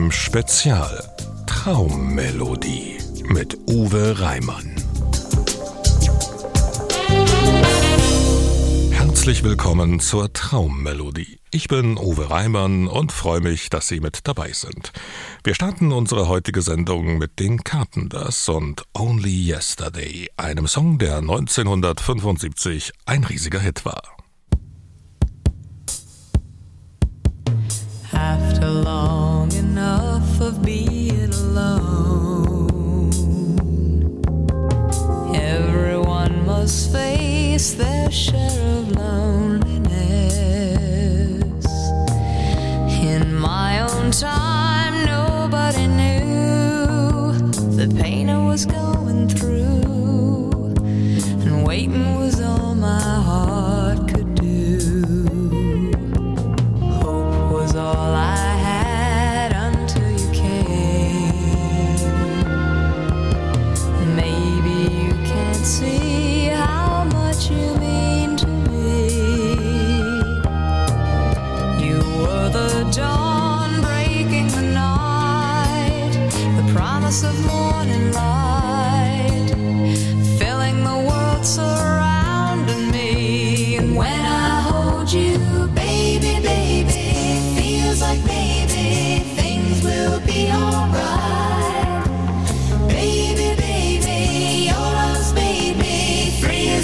FM Spezial Traummelodie mit Uwe Reimann. Herzlich willkommen zur Traummelodie. Ich bin Uwe Reimann und freue mich, dass Sie mit dabei sind. Wir starten unsere heutige Sendung mit den Carpenters und Only Yesterday, einem Song, der 1975 ein riesiger Hit war. After long enough of being alone. Everyone must face their share of loneliness. In my own time, nobody knew the pain I was going through and waiting.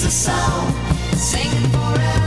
a song, sing forever.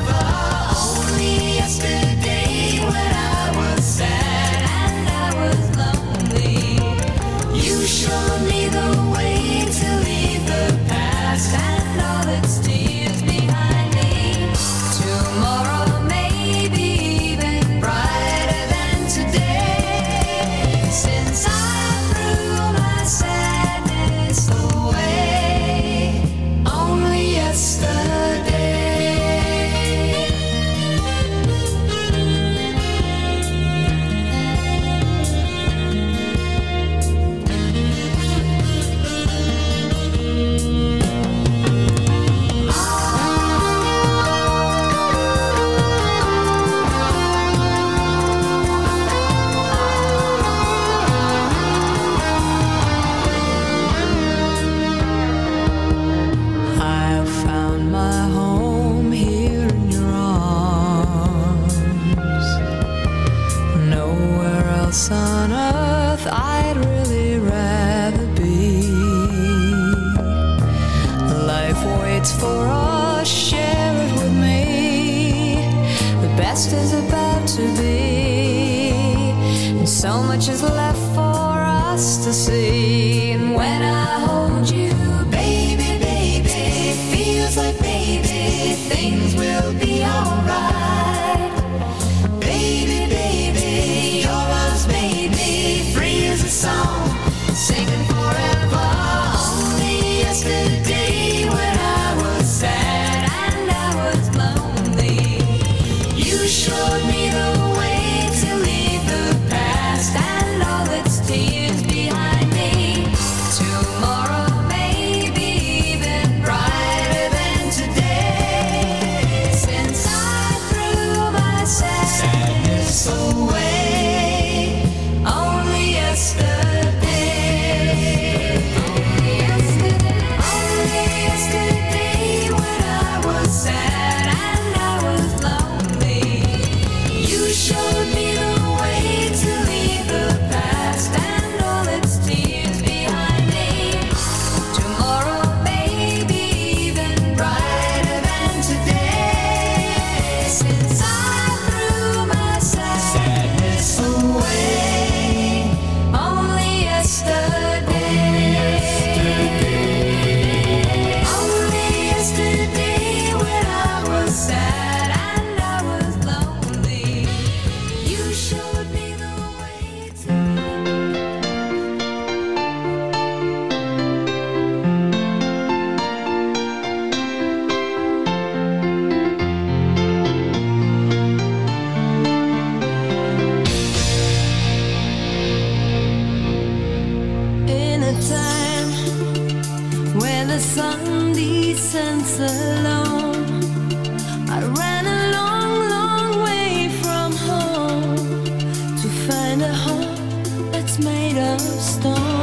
And a heart that's made of stone.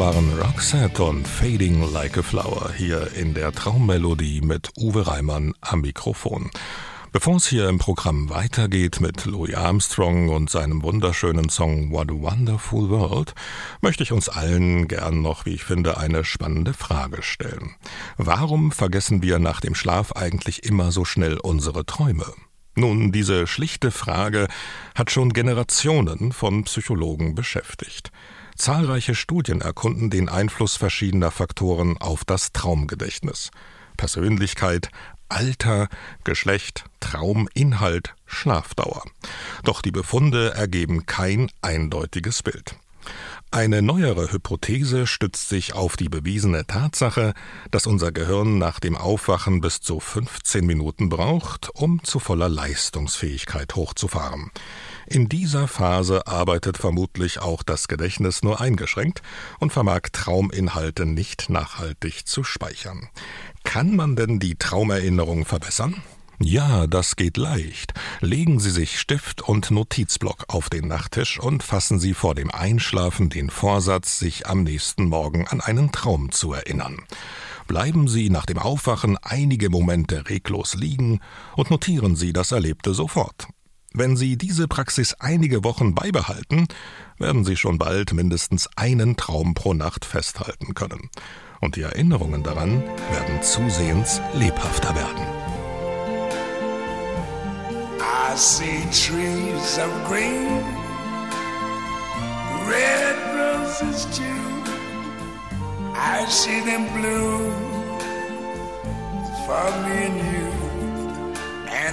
Waren Roxette und Fading Like a Flower hier in der Traummelodie mit Uwe Reimann am Mikrofon. Bevor es hier im Programm weitergeht mit Louis Armstrong und seinem wunderschönen Song What a Wonderful World, möchte ich uns allen gern noch, wie ich finde, eine spannende Frage stellen. Warum vergessen wir nach dem Schlaf eigentlich immer so schnell unsere Träume? Nun, diese schlichte Frage hat schon Generationen von Psychologen beschäftigt. Zahlreiche Studien erkunden den Einfluss verschiedener Faktoren auf das Traumgedächtnis. Persönlichkeit, Alter, Geschlecht, Trauminhalt, Schlafdauer. Doch die Befunde ergeben kein eindeutiges Bild. Eine neuere Hypothese stützt sich auf die bewiesene Tatsache, dass unser Gehirn nach dem Aufwachen bis zu 15 Minuten braucht, um zu voller Leistungsfähigkeit hochzufahren. In dieser Phase arbeitet vermutlich auch das Gedächtnis nur eingeschränkt und vermag Trauminhalte nicht nachhaltig zu speichern. Kann man denn die Traumerinnerung verbessern? Ja, das geht leicht. Legen Sie sich Stift und Notizblock auf den Nachttisch und fassen Sie vor dem Einschlafen den Vorsatz, sich am nächsten Morgen an einen Traum zu erinnern. Bleiben Sie nach dem Aufwachen einige Momente reglos liegen und notieren Sie das Erlebte sofort. Wenn Sie diese Praxis einige Wochen beibehalten, werden Sie schon bald mindestens einen Traum pro Nacht festhalten können. Und die Erinnerungen daran werden zusehends lebhafter werden. I see trees of green, red roses too. I see them bloom for me and you.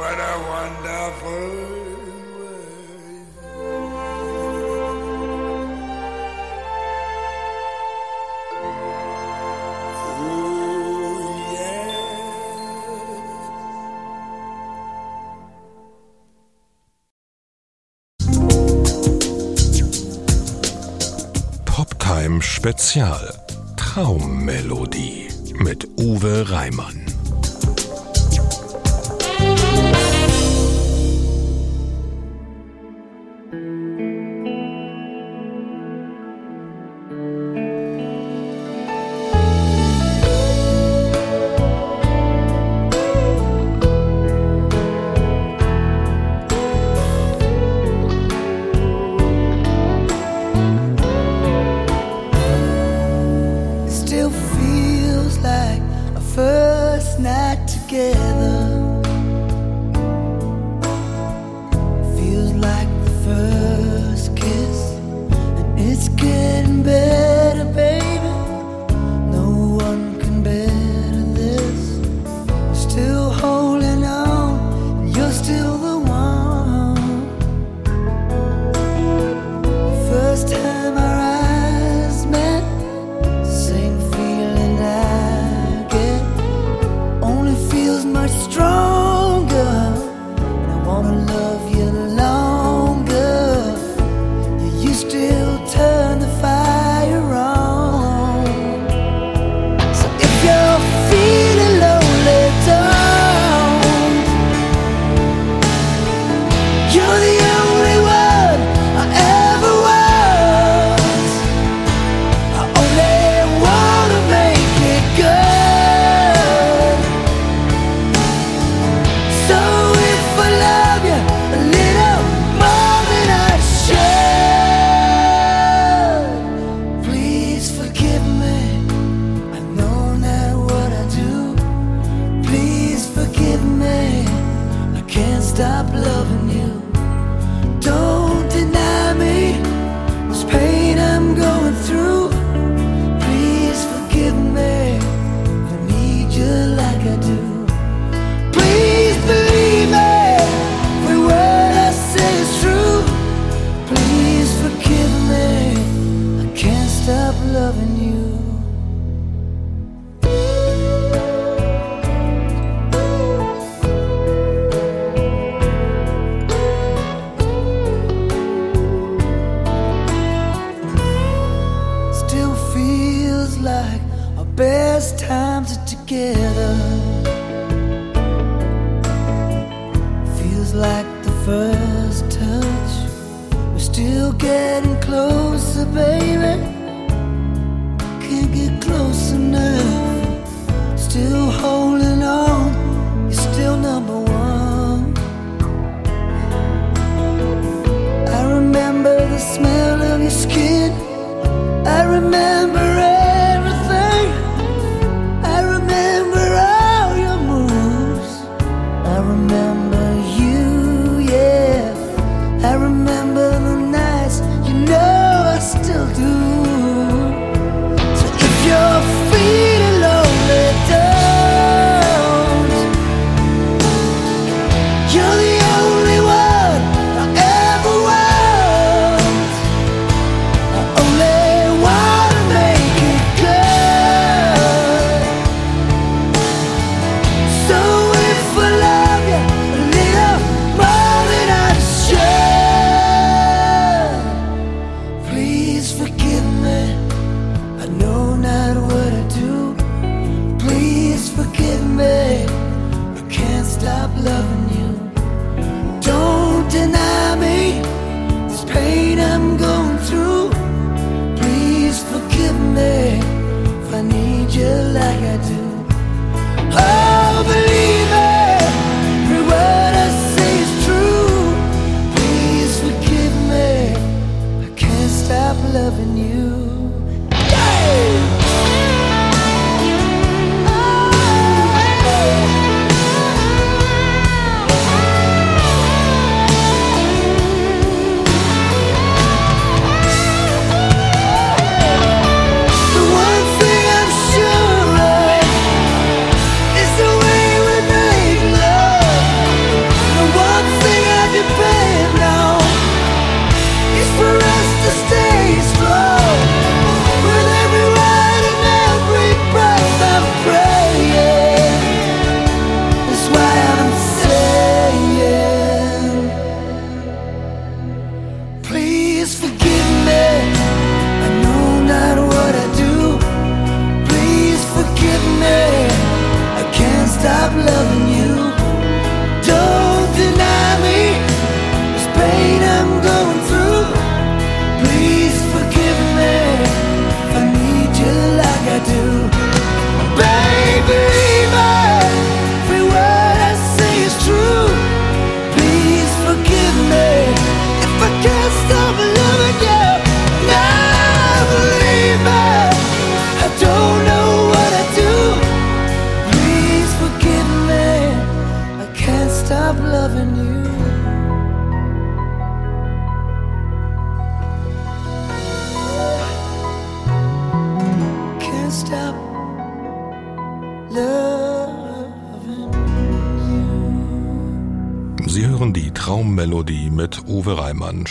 what a wonderful. Poptime Spezial Traummelodie mit Uwe Reimann. I remember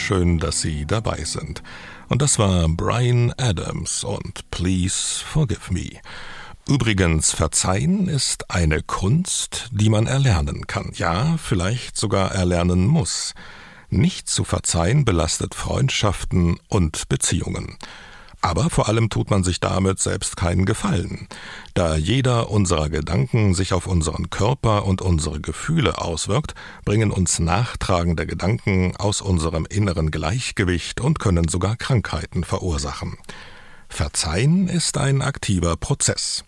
Schön, dass Sie dabei sind. Und das war Brian Adams und Please Forgive Me. Übrigens, verzeihen ist eine Kunst, die man erlernen kann, ja, vielleicht sogar erlernen muss. Nicht zu verzeihen belastet Freundschaften und Beziehungen. Aber vor allem tut man sich damit selbst keinen Gefallen, da jeder unserer Gedanken sich auf unseren Körper und unsere Gefühle auswirkt, bringen uns nachtragende Gedanken aus unserem inneren Gleichgewicht und können sogar Krankheiten verursachen. Verzeihen ist ein aktiver Prozess.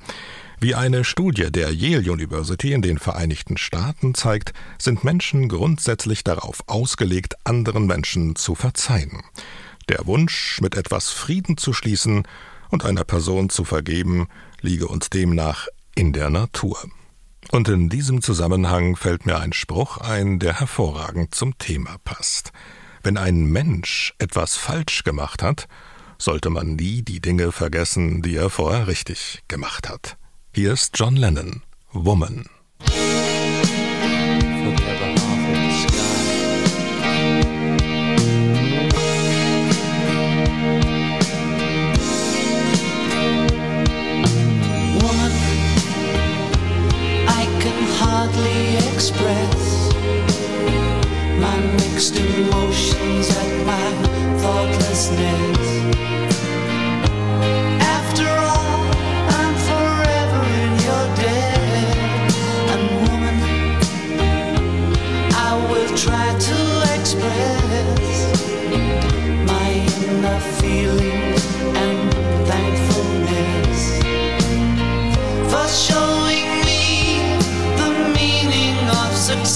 Wie eine Studie der Yale University in den Vereinigten Staaten zeigt, sind Menschen grundsätzlich darauf ausgelegt, anderen Menschen zu verzeihen. Der Wunsch, mit etwas Frieden zu schließen und einer Person zu vergeben, liege uns demnach in der Natur. Und in diesem Zusammenhang fällt mir ein Spruch ein, der hervorragend zum Thema passt. Wenn ein Mensch etwas falsch gemacht hat, sollte man nie die Dinge vergessen, die er vorher richtig gemacht hat. Hier ist John Lennon, Woman. express my mixed emotions.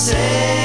say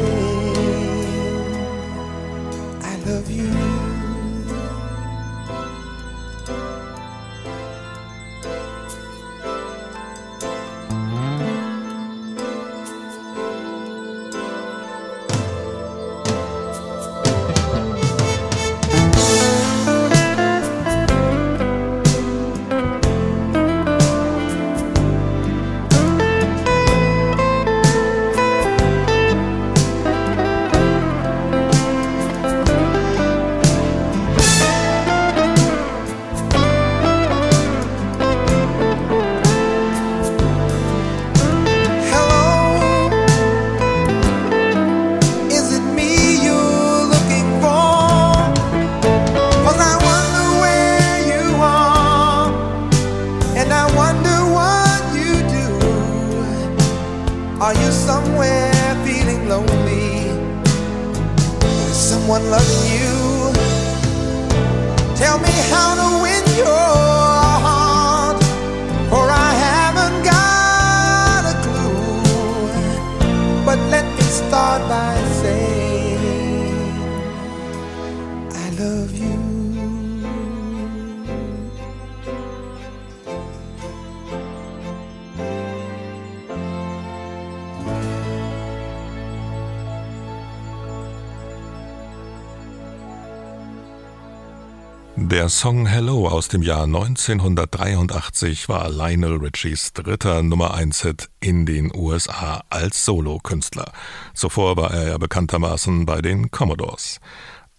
Der Song Hello aus dem Jahr 1983 war Lionel Richies dritter Nummer 1 Hit in den USA als Solokünstler. Zuvor war er ja bekanntermaßen bei den Commodores.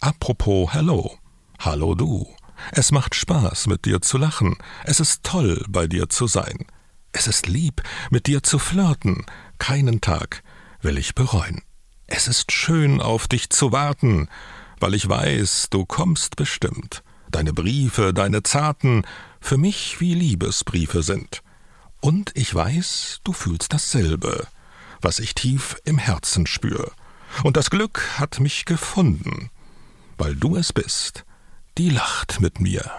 Apropos Hello. Hallo du. Es macht Spaß, mit dir zu lachen. Es ist toll, bei dir zu sein. Es ist lieb, mit dir zu flirten. Keinen Tag will ich bereuen. Es ist schön, auf dich zu warten, weil ich weiß, du kommst bestimmt. Deine Briefe, deine zarten, für mich wie Liebesbriefe sind. Und ich weiß, du fühlst dasselbe, was ich tief im Herzen spür. Und das Glück hat mich gefunden, weil du es bist, die lacht mit mir.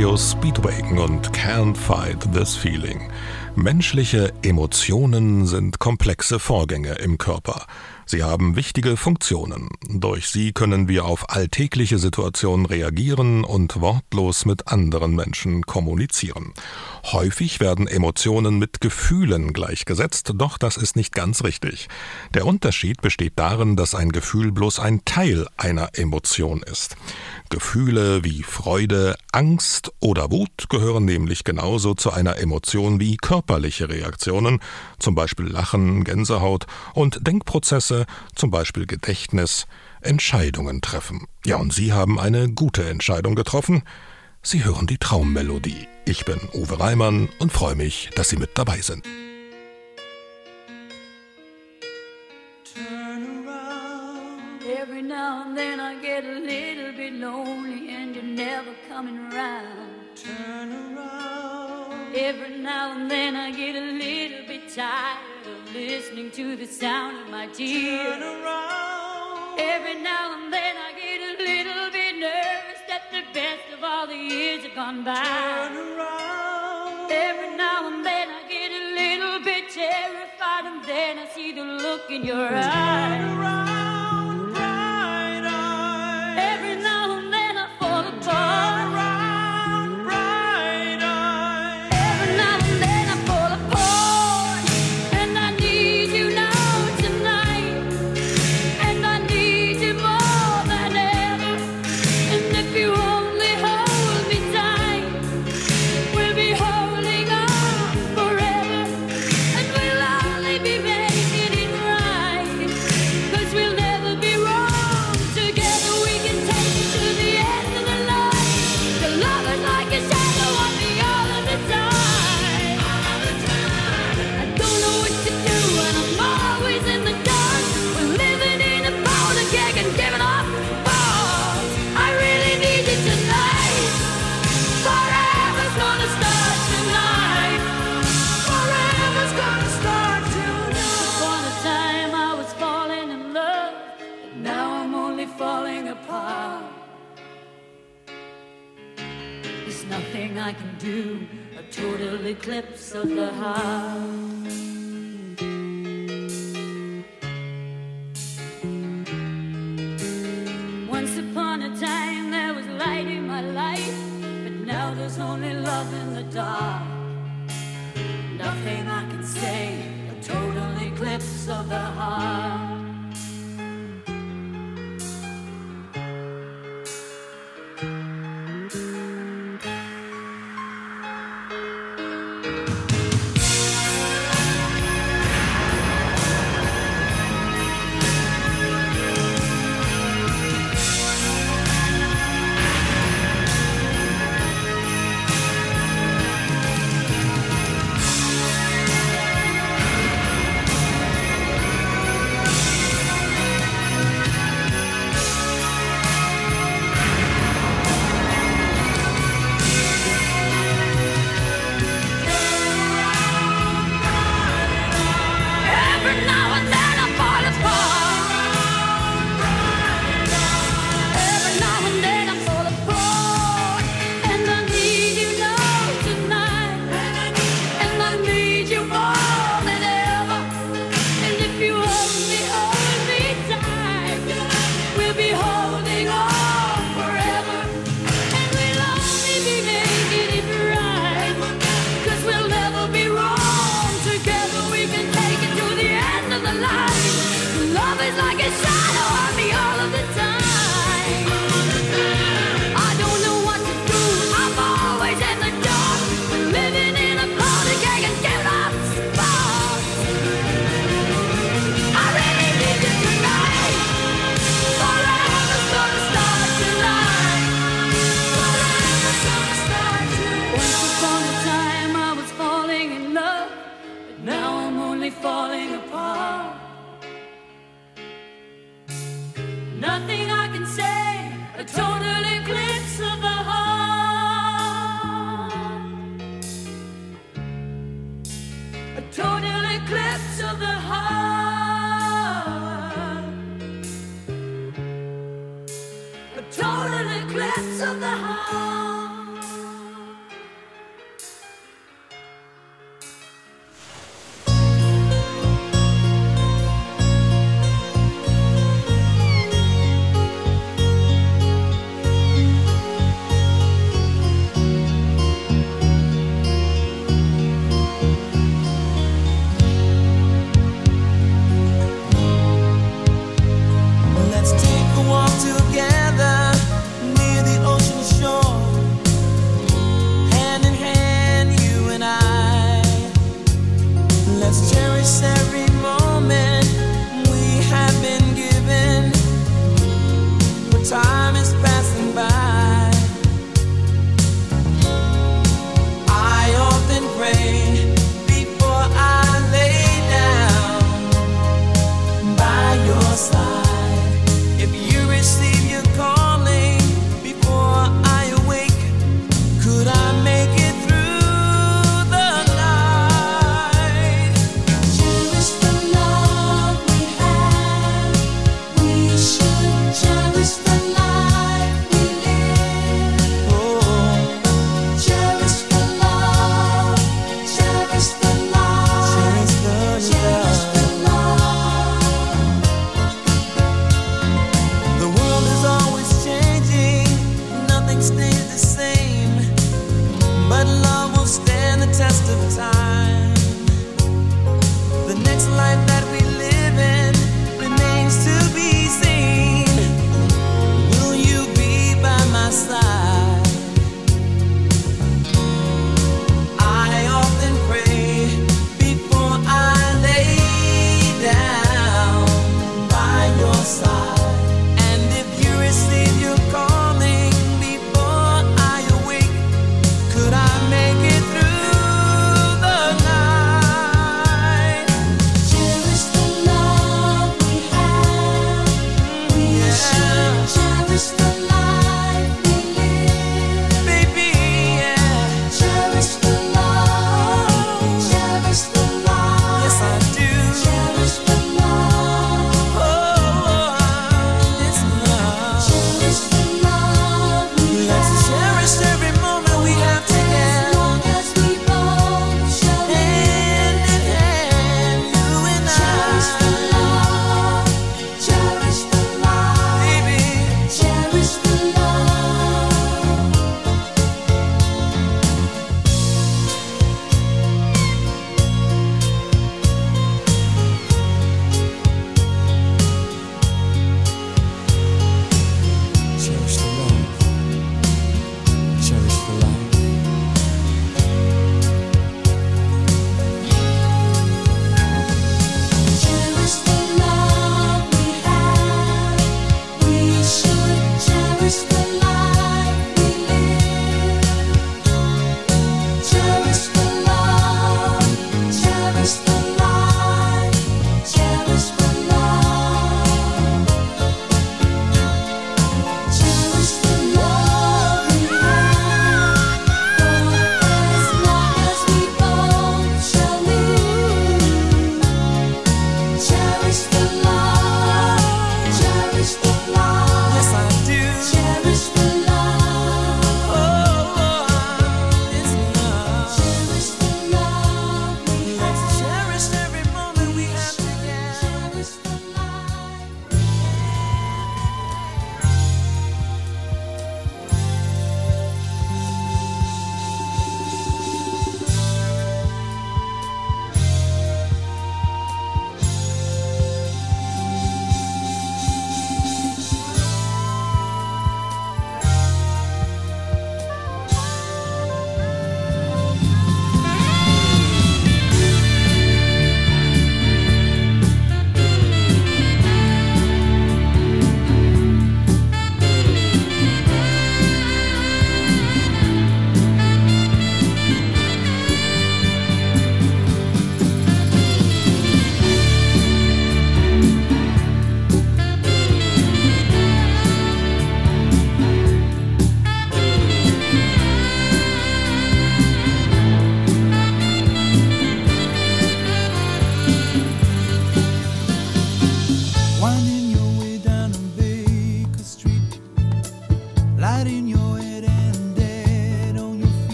Radio Speedwagon und Can't Fight This Feeling. Menschliche Emotionen sind komplexe Vorgänge im Körper. Sie haben wichtige Funktionen. Durch sie können wir auf alltägliche Situationen reagieren und wortlos mit anderen Menschen kommunizieren. Häufig werden Emotionen mit Gefühlen gleichgesetzt, doch das ist nicht ganz richtig. Der Unterschied besteht darin, dass ein Gefühl bloß ein Teil einer Emotion ist. Gefühle wie Freude, Angst oder Wut gehören nämlich genauso zu einer Emotion wie körperliche Reaktionen, zum Beispiel Lachen, Gänsehaut und Denkprozesse, zum Beispiel Gedächtnis, Entscheidungen treffen. Ja, und Sie haben eine gute Entscheidung getroffen. Sie hören die Traummelodie. Ich bin Uwe Reimann und freue mich, dass Sie mit dabei sind. Turn lonely and you're never coming around. Turn around. Every now and then I get a little bit tired of listening to the sound of my tears. Turn around. Every now and then I get a little bit nervous that the best of all the years have gone by. Turn around. Every now and then I get a little bit terrified and then I see the look in your eyes. around nothing I can do. A total eclipse of the heart.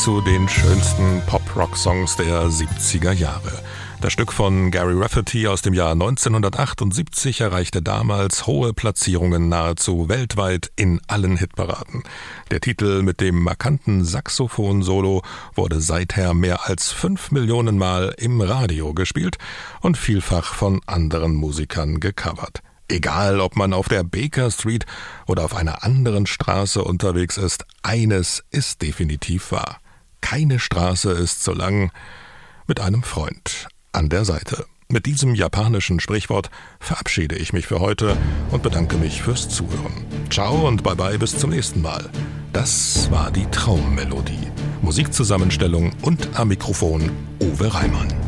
Zu den schönsten Pop-Rock-Songs der 70er Jahre. Das Stück von Gary Rafferty aus dem Jahr 1978 erreichte damals hohe Platzierungen nahezu weltweit in allen Hitparaden. Der Titel mit dem markanten Saxophon-Solo wurde seither mehr als fünf Millionen Mal im Radio gespielt und vielfach von anderen Musikern gecovert. Egal, ob man auf der Baker Street oder auf einer anderen Straße unterwegs ist, eines ist definitiv wahr. Keine Straße ist so lang mit einem Freund an der Seite. Mit diesem japanischen Sprichwort verabschiede ich mich für heute und bedanke mich fürs Zuhören. Ciao und bye bye bis zum nächsten Mal. Das war die Traummelodie. Musikzusammenstellung und am Mikrofon Uwe Reimann.